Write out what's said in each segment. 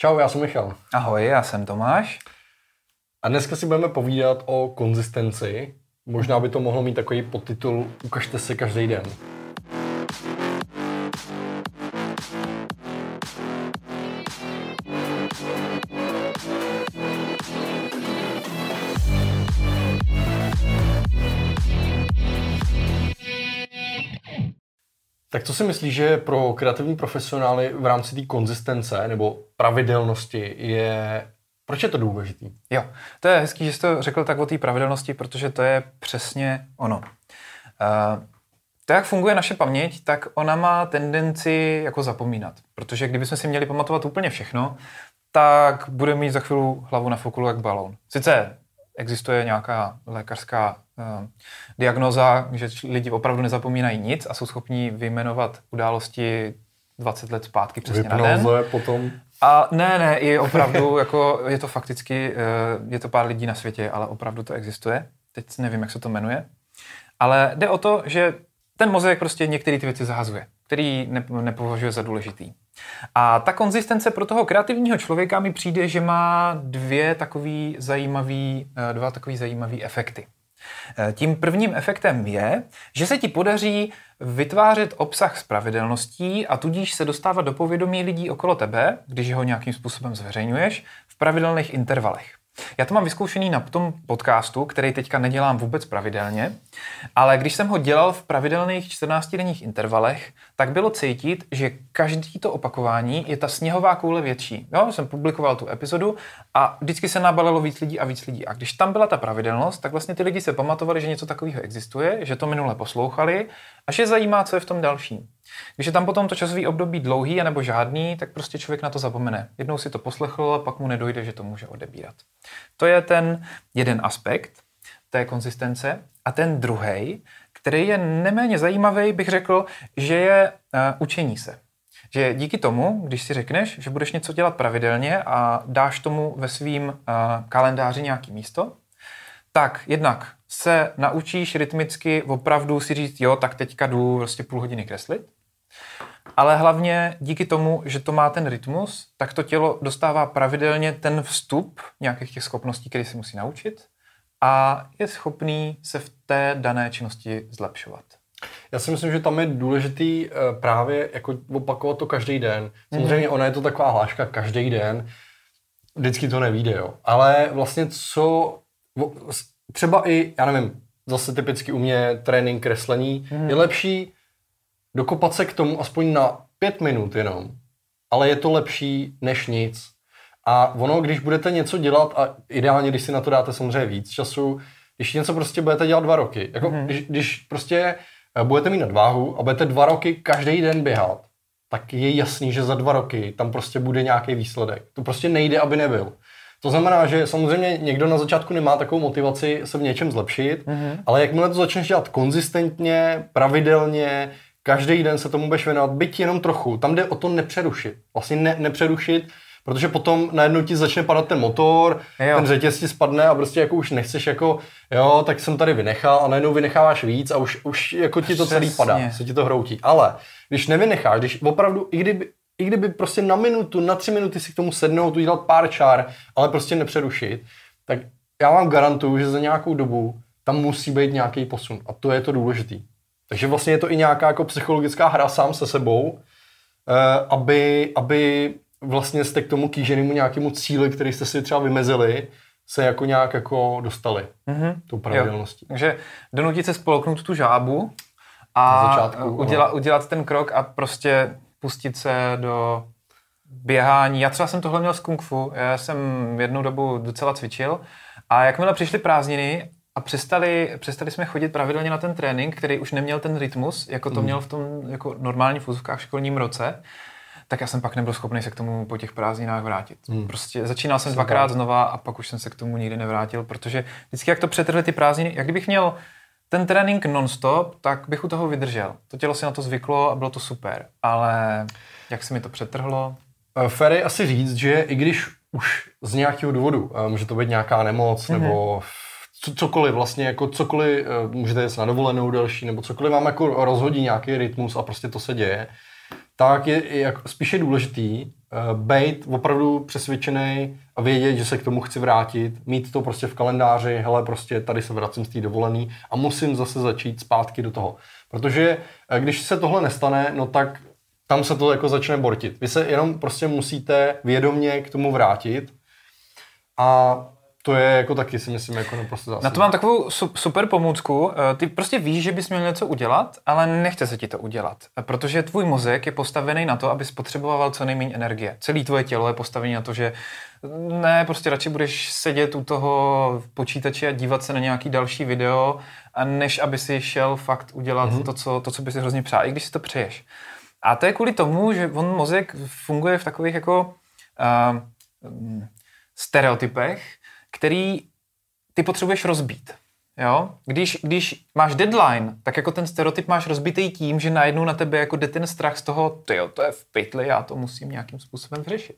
Čau, já jsem Michal. Ahoj, já jsem Tomáš. A dneska si budeme povídat o konzistenci. Možná by to mohlo mít takový podtitul Ukažte se každý den. Si myslíš, že pro kreativní profesionály v rámci té konzistence nebo pravidelnosti je proč je to důležitý? Jo, to je hezký, že jsi to řekl tak o té pravidelnosti, protože to je přesně ono. Uh, to, jak funguje naše paměť, tak ona má tendenci jako zapomínat. Protože kdybychom si měli pamatovat úplně všechno, tak bude mít za chvíli hlavu na fokulu jak balón. Sice existuje nějaká lékařská diagnoza, že lidi opravdu nezapomínají nic a jsou schopni vyjmenovat události 20 let zpátky přesně Vypnoze na den. potom. A ne, ne, je opravdu, jako je to fakticky, eh, je to pár lidí na světě, ale opravdu to existuje. Teď nevím, jak se to jmenuje. Ale jde o to, že ten mozek prostě některé ty věci zahazuje, který nepovažuje za důležitý. A ta konzistence pro toho kreativního člověka mi přijde, že má dvě takový zajímavý, eh, dva takový zajímavý efekty. Eh, tím prvním efektem je, že se ti podaří vytvářet obsah s pravidelností a tudíž se dostávat do povědomí lidí okolo tebe, když ho nějakým způsobem zveřejňuješ, v pravidelných intervalech. Já to mám vyzkoušený na tom podcastu, který teďka nedělám vůbec pravidelně, ale když jsem ho dělal v pravidelných 14-denních intervalech, tak bylo cítit, že každý to opakování je ta sněhová koule větší. Jo, jsem publikoval tu epizodu a vždycky se nabalilo víc lidí a víc lidí. A když tam byla ta pravidelnost, tak vlastně ty lidi se pamatovali, že něco takového existuje, že to minule poslouchali a že zajímá, co je v tom dalším. Když je tam potom to časový období dlouhý nebo žádný, tak prostě člověk na to zapomene. Jednou si to poslechl a pak mu nedojde, že to může odebírat. To je ten jeden aspekt té konzistence. A ten druhý, který je neméně zajímavý, bych řekl, že je uh, učení se. Že díky tomu, když si řekneš, že budeš něco dělat pravidelně a dáš tomu ve svým uh, kalendáři nějaký místo, tak jednak se naučíš rytmicky opravdu si říct, jo, tak teďka jdu prostě půl hodiny kreslit. Ale hlavně díky tomu, že to má ten rytmus, tak to tělo dostává pravidelně ten vstup nějakých těch schopností, které si musí naučit a je schopný se v té dané činnosti zlepšovat. Já si myslím, že tam je důležitý eh, právě jako opakovat to každý den. Samozřejmě mm-hmm. ona je to taková hláška každý den, vždycky to nevíde, jo. Ale vlastně co, třeba i, já nevím, zase typicky u mě trénink kreslení, mm-hmm. je lepší dokopat se k tomu aspoň na pět minut jenom, ale je to lepší než nic. A ono, když budete něco dělat, a ideálně, když si na to dáte samozřejmě víc času, když něco prostě budete dělat dva roky, jako mm-hmm. když, když prostě eh, budete mít nadváhu a budete dva roky každý den běhat, tak je jasný, že za dva roky tam prostě bude nějaký výsledek. To prostě nejde, aby nebyl. To znamená, že samozřejmě někdo na začátku nemá takovou motivaci se v něčem zlepšit, mm-hmm. ale jakmile to začneš dělat konzistentně, pravidelně, každý den se tomu budeš věnovat, byť jenom trochu. Tam jde o to nepřerušit. Vlastně ne, nepřerušit, protože potom najednou ti začne padat ten motor, jo. ten řetěz ti spadne a prostě jako už nechceš jako, jo, tak jsem tady vynechal a najednou vynecháváš víc a už, už jako ti to Přesně. celý padá, se ti to hroutí. Ale když nevynecháš, když opravdu, i kdyby, i kdyby prostě na minutu, na tři minuty si k tomu sednout, udělat pár čár, ale prostě nepřerušit, tak já vám garantuju, že za nějakou dobu tam musí být nějaký posun. A to je to důležitý. Takže vlastně je to i nějaká jako psychologická hra sám se sebou, eh, aby, aby vlastně jste k tomu kýženému nějakému cíli, který jste si třeba vymezili, se jako nějak jako dostali mm-hmm. tou pravidelností. Jo. Takže donutit se spolknout tu žábu a začátku, udělat, udělat ten krok a prostě pustit se do běhání. Já třeba jsem tohle měl z kung fu. Já jsem jednu dobu docela cvičil a jakmile přišly prázdniny a přestali, přestali jsme chodit pravidelně na ten trénink, který už neměl ten rytmus, jako to mm. měl v tom jako normální v školním roce, tak já jsem pak nebyl schopný se k tomu po těch prázdninách vrátit. Mm. Prostě začínal jsem dvakrát znova a pak už jsem se k tomu nikdy nevrátil, protože vždycky, jak to přetrhly ty prázdniny, jak kdybych měl ten trénink non-stop, tak bych u toho vydržel. To tělo si na to zvyklo a bylo to super. Ale jak se mi to přetrhlo? Eh, Ferry asi říct, že i když už z nějakého důvodu, může to být nějaká nemoc mm-hmm. nebo co, cokoliv vlastně, jako cokoliv, eh, můžete jít na dovolenou delší, nebo cokoliv vám jako rozhodí nějaký rytmus a prostě to se děje, tak je, je jako spíše důležitý uh, být opravdu přesvědčený a vědět, že se k tomu chci vrátit, mít to prostě v kalendáři, hele, prostě tady se vracím z té dovolený a musím zase začít zpátky do toho. Protože uh, když se tohle nestane, no tak tam se to jako začne bortit. Vy se jenom prostě musíte vědomně k tomu vrátit a to je jako taky si myslím jako naprosto zásadní. Na to mám takovou super pomůcku. Eh, ty prostě víš, že bys měl něco udělat, ale nechce se ti to udělat. Eh, protože tvůj mozek je postavený na to, aby spotřeboval co nejméně energie. Celé tvoje tělo je postavené na to, že ne, prostě radši budeš sedět u toho počítače a dívat se na nějaký další video, než aby si šel fakt udělat mm-hmm. to, co, to, co by si hrozně přál, i když si to přeješ. A to je kvůli tomu, že on mozek funguje v takových jako uh, stereotypech, který ty potřebuješ rozbít. Jo? Když, když máš deadline, tak jako ten stereotyp máš rozbitý tím, že najednou na tebe jako jde ten strach z toho, tyjo, to je v pytli, já to musím nějakým způsobem vyřešit.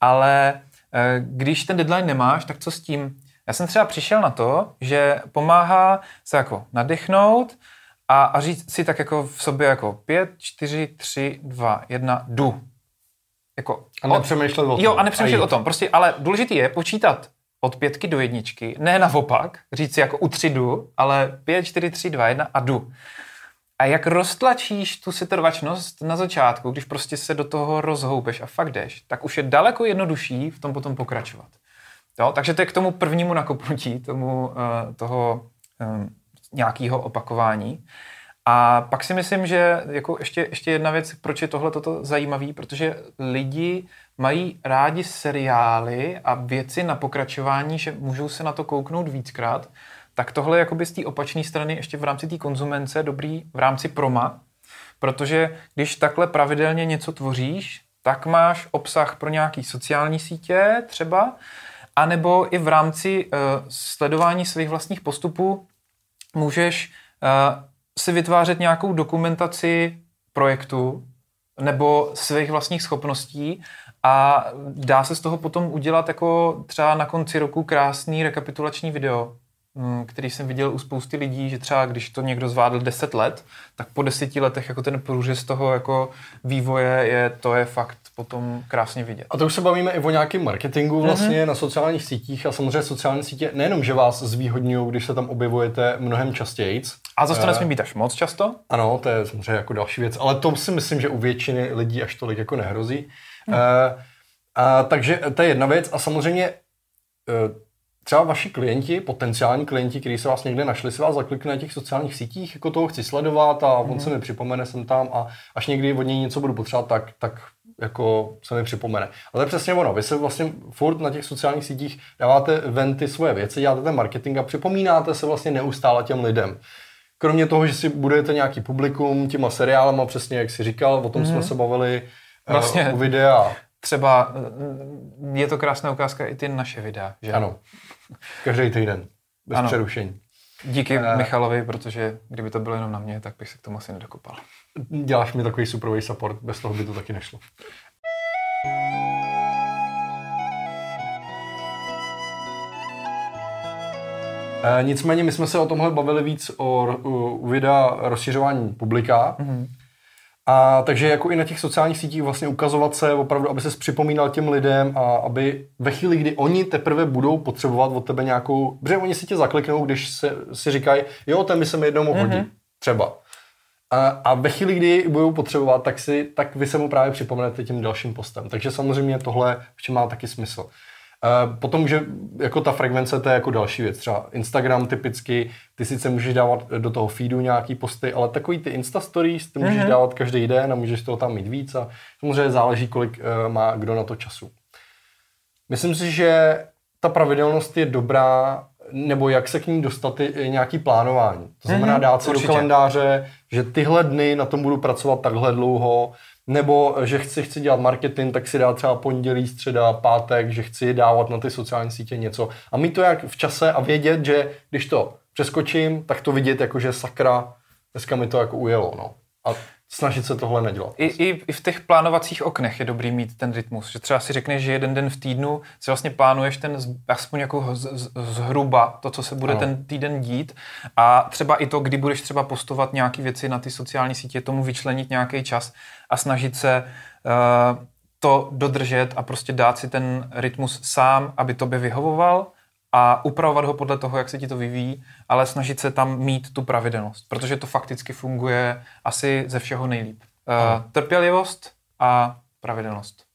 Ale eh, když ten deadline nemáš, tak co s tím? Já jsem třeba přišel na to, že pomáhá se jako nadechnout a, a říct si tak jako v sobě jako 5, 4, 3, 2, 1, jdu. Jako, a nepřemýšlet o tom. Jo, a nepřemýšlet a o tom. Prostě, ale důležité je počítat od pětky do jedničky, ne naopak, říct si jako u tři jdu, ale pět, čtyři, tři, dva, jedna a jdu. A jak roztlačíš tu setrvačnost na začátku, když prostě se do toho rozhoupeš a fakt jdeš, tak už je daleko jednodušší v tom potom pokračovat. Jo? Takže to je k tomu prvnímu nakopnutí, tomu uh, toho um, nějakého opakování. A pak si myslím, že jako ještě, ještě jedna věc, proč je tohle toto zajímavý, protože lidi mají rádi seriály a věci na pokračování, že můžou se na to kouknout víckrát, tak tohle je jakoby z té opačné strany ještě v rámci té konzumence dobrý v rámci proma, protože když takhle pravidelně něco tvoříš, tak máš obsah pro nějaký sociální sítě třeba, anebo i v rámci uh, sledování svých vlastních postupů můžeš uh, si vytvářet nějakou dokumentaci projektu nebo svých vlastních schopností a dá se z toho potom udělat jako třeba na konci roku krásný rekapitulační video, mm, který jsem viděl u spousty lidí, že třeba když to někdo zvládl 10 let, tak po deseti letech jako ten průřez toho jako vývoje je, to je fakt potom krásně vidět. A to už se bavíme i o nějakém marketingu vlastně mm-hmm. na sociálních sítích a samozřejmě sociální sítě nejenom, že vás zvýhodňují, když se tam objevujete mnohem častěji. A zase to nesmí být až moc často? Ano, to je samozřejmě jako další věc, ale to si myslím, že u většiny lidí až tolik jako nehrozí. Hmm. A, takže to je jedna věc a samozřejmě uh, třeba vaši klienti, potenciální klienti, kteří se vás někde našli, si vás zaklikne na těch sociálních sítích, jako toho chci sledovat a on mm. se mi připomene, jsem tam a až někdy od něj něco budu potřebovat, tak, tak jako se mi připomene. A to je přesně ono. Vy se vlastně furt na těch sociálních sítích dáváte ven ty svoje věci, děláte ten marketing a připomínáte se vlastně neustále těm lidem. Kromě toho, že si budujete nějaký publikum těma seriálama, přesně jak si říkal, o tom mm. jsme mhm. se bavili vlastně uh, u videa. Třeba eh, je to krásná ukázka i ty naše videa, že? Ano. Každý týden. Bez ano. přerušení. Díky uh, Michalovi, protože kdyby to bylo jenom na mě, tak bych se k tomu asi nedokopal. Děláš mi takový superový support, bez toho by to taky nešlo. E, nicméně my jsme se o tomhle bavili víc o, u videa rozšiřování publika. Mm-hmm. A takže jako i na těch sociálních sítích vlastně ukazovat se opravdu, aby se připomínal těm lidem a aby ve chvíli, kdy oni teprve budou potřebovat od tebe nějakou, protože oni si tě zakliknou, když se, si říkají, jo, ten by se mi jednou mohl mm-hmm. hodit, třeba. A, a ve chvíli, kdy budou potřebovat, tak, si, tak vy se mu právě připomenete tím dalším postem. Takže samozřejmě tohle v čem má taky smysl. Uh, potom, že jako ta frekvence, to je jako další věc. Třeba Instagram typicky, ty sice můžeš dávat do toho feedu nějaký posty, ale takový ty Insta Stories, ty můžeš mm-hmm. dávat každý den a můžeš toho tam mít víc a samozřejmě záleží, kolik uh, má kdo na to času. Myslím si, že ta pravidelnost je dobrá nebo jak se k ní dostat, je nějaký plánování. To znamená mm-hmm, dát si určitě. do kalendáře, že tyhle dny na tom budu pracovat takhle dlouho, nebo že chci, chci dělat marketing, tak si dát třeba pondělí, středa, pátek, že chci dávat na ty sociální sítě něco. A mít to jak v čase a vědět, že když to přeskočím, tak to vidět jako, že sakra, dneska mi to jako ujelo. No. A snažit se tohle nedělat. I, i, I v těch plánovacích oknech je dobrý mít ten rytmus, že třeba si řekneš, že jeden den v týdnu si vlastně plánuješ ten aspoň jako z, z, zhruba to, co se bude ano. ten týden dít a třeba i to, kdy budeš třeba postovat nějaké věci na ty sociální sítě, tomu vyčlenit nějaký čas a snažit se uh, to dodržet a prostě dát si ten rytmus sám, aby tobě vyhovoval a upravovat ho podle toho, jak se ti to vyvíjí, ale snažit se tam mít tu pravidelnost, protože to fakticky funguje asi ze všeho nejlíp. Uh, trpělivost a pravidelnost.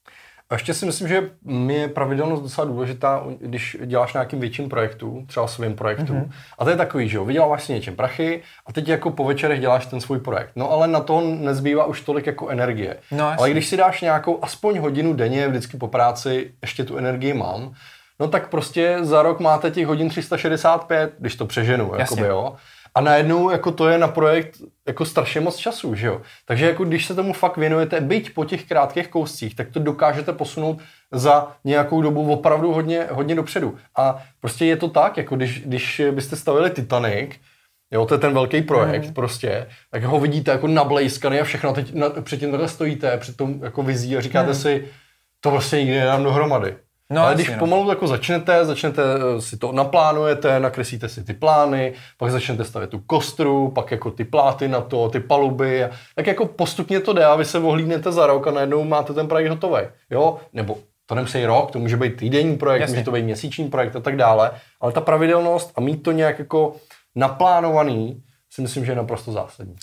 A ještě si myslím, že je pravidelnost docela důležitá, když děláš nějakým větším projektu, třeba svým projektu. Mm-hmm. A to je takový, že jo, vyděláváš si něčem prachy a teď jako po večerech děláš ten svůj projekt. No ale na to nezbývá už tolik jako energie. No, ale když si dáš nějakou aspoň hodinu denně, vždycky po práci, ještě tu energii mám, no tak prostě za rok máte těch hodin 365, když to přeženu, jakoby, jo. A najednou jako to je na projekt jako strašně moc času, že jo. Takže jako když se tomu fakt věnujete, byť po těch krátkých kouscích, tak to dokážete posunout za nějakou dobu opravdu hodně, hodně dopředu. A prostě je to tak, jako když, když byste stavili Titanic, Jo, to je ten velký projekt mm. prostě, tak ho vidíte jako nablejskaný a všechno, teď na, předtím takhle stojíte, před tom jako vizí a říkáte mm. si, to prostě nikdy nedám dohromady. No, Ale když no. pomalu jako začnete, začnete eh, si to naplánujete, nakreslíte si ty plány, pak začnete stavět tu kostru, pak jako ty pláty na to, ty paluby, tak jako postupně to jde a vy se ohlídnete za rok a najednou máte ten projekt hotový. Jo? Nebo to nemusí rok, to může být týdenní projekt, Jasně. může to být měsíční projekt a tak dále, ale ta pravidelnost a mít to nějak jako naplánovaný, si myslím, že je naprosto zásadní.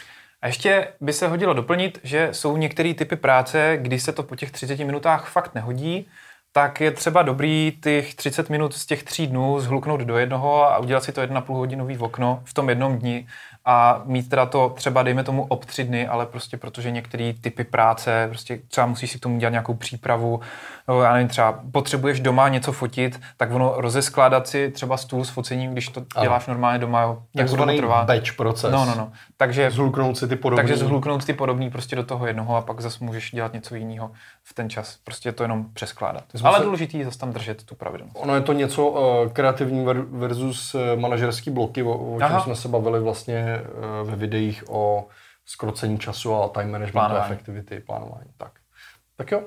A ještě by se hodilo doplnit, že jsou některé typy práce, kdy se to po těch 30 minutách fakt nehodí, tak je třeba dobrý těch 30 minut z těch tří dnů zhluknout do jednoho a udělat si to 1,5 hodinový okno v tom jednom dni a mít teda to třeba, dejme tomu, ob tři dny, ale prostě protože některé typy práce, prostě třeba musíš si k tomu dělat nějakou přípravu, no, já nevím, třeba potřebuješ doma něco fotit, tak ono rozeskládat si třeba stůl s focením, když to děláš ano. normálně doma, jo, jak to trvá. batch proces. No, no, no. Takže zhluknout si ty podobný. Takže zhluknout ty podobný prostě do toho jednoho a pak zase můžeš dělat něco jiného v ten čas. Prostě to jenom přeskládat. Ale se... důležitý je zase tam držet tu pravidelnost. Ono je to něco uh, kreativní versus uh, manažerský bloky, o, o čem jsme se bavili vlastně Eh, ve videích o skrocení času a time management plánování. a efektivity, plánování. Tak. tak jo. Uh,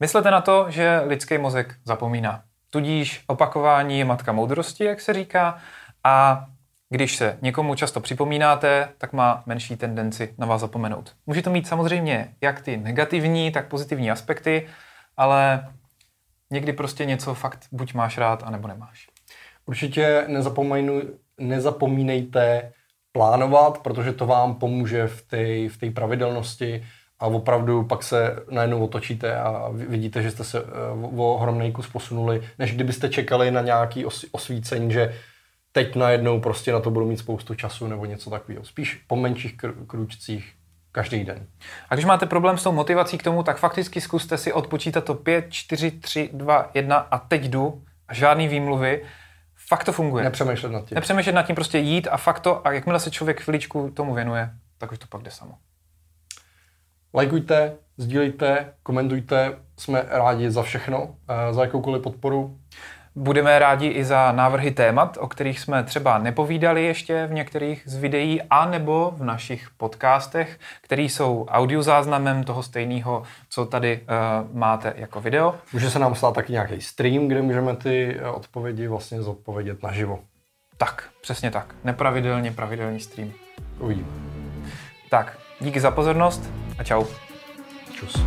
myslete na to, že lidský mozek zapomíná. Tudíž opakování je matka moudrosti, jak se říká, a když se někomu často připomínáte, tak má menší tendenci na vás zapomenout. Může to mít samozřejmě jak ty negativní, tak pozitivní aspekty, ale někdy prostě něco fakt buď máš rád, anebo nemáš. Určitě nezapomínejte plánovat, protože to vám pomůže v té v pravidelnosti a opravdu pak se najednou otočíte a vidíte, že jste se eh, o ohromný kus posunuli, než kdybyste čekali na nějaký osvícení, že teď najednou prostě na to budu mít spoustu času nebo něco takového. Spíš po menších kr- kručcích každý den. A když máte problém s tou motivací k tomu, tak fakticky zkuste si odpočítat to 5, 4, 3, 2, 1 a teď jdu žádný výmluvy Fakt to funguje. Nepřemýšlet nad tím. Nepřemýšlet nad tím, prostě jít a fakt to, a jakmile se člověk chviličku tomu věnuje, tak už to pak jde samo. Lajkujte, sdílejte, komentujte, jsme rádi za všechno, eh, za jakoukoliv podporu. Budeme rádi i za návrhy témat, o kterých jsme třeba nepovídali ještě v některých z videí, a nebo v našich podcastech, které jsou audiozáznamem toho stejného, co tady uh, máte jako video. Může se nám stát taky nějaký stream, kde můžeme ty eh, odpovědi vlastně zodpovědět naživo. Tak, přesně tak. Nepravidelně pravidelný stream. Uvidíme. Tak, díky za pozornost a čau. Čus.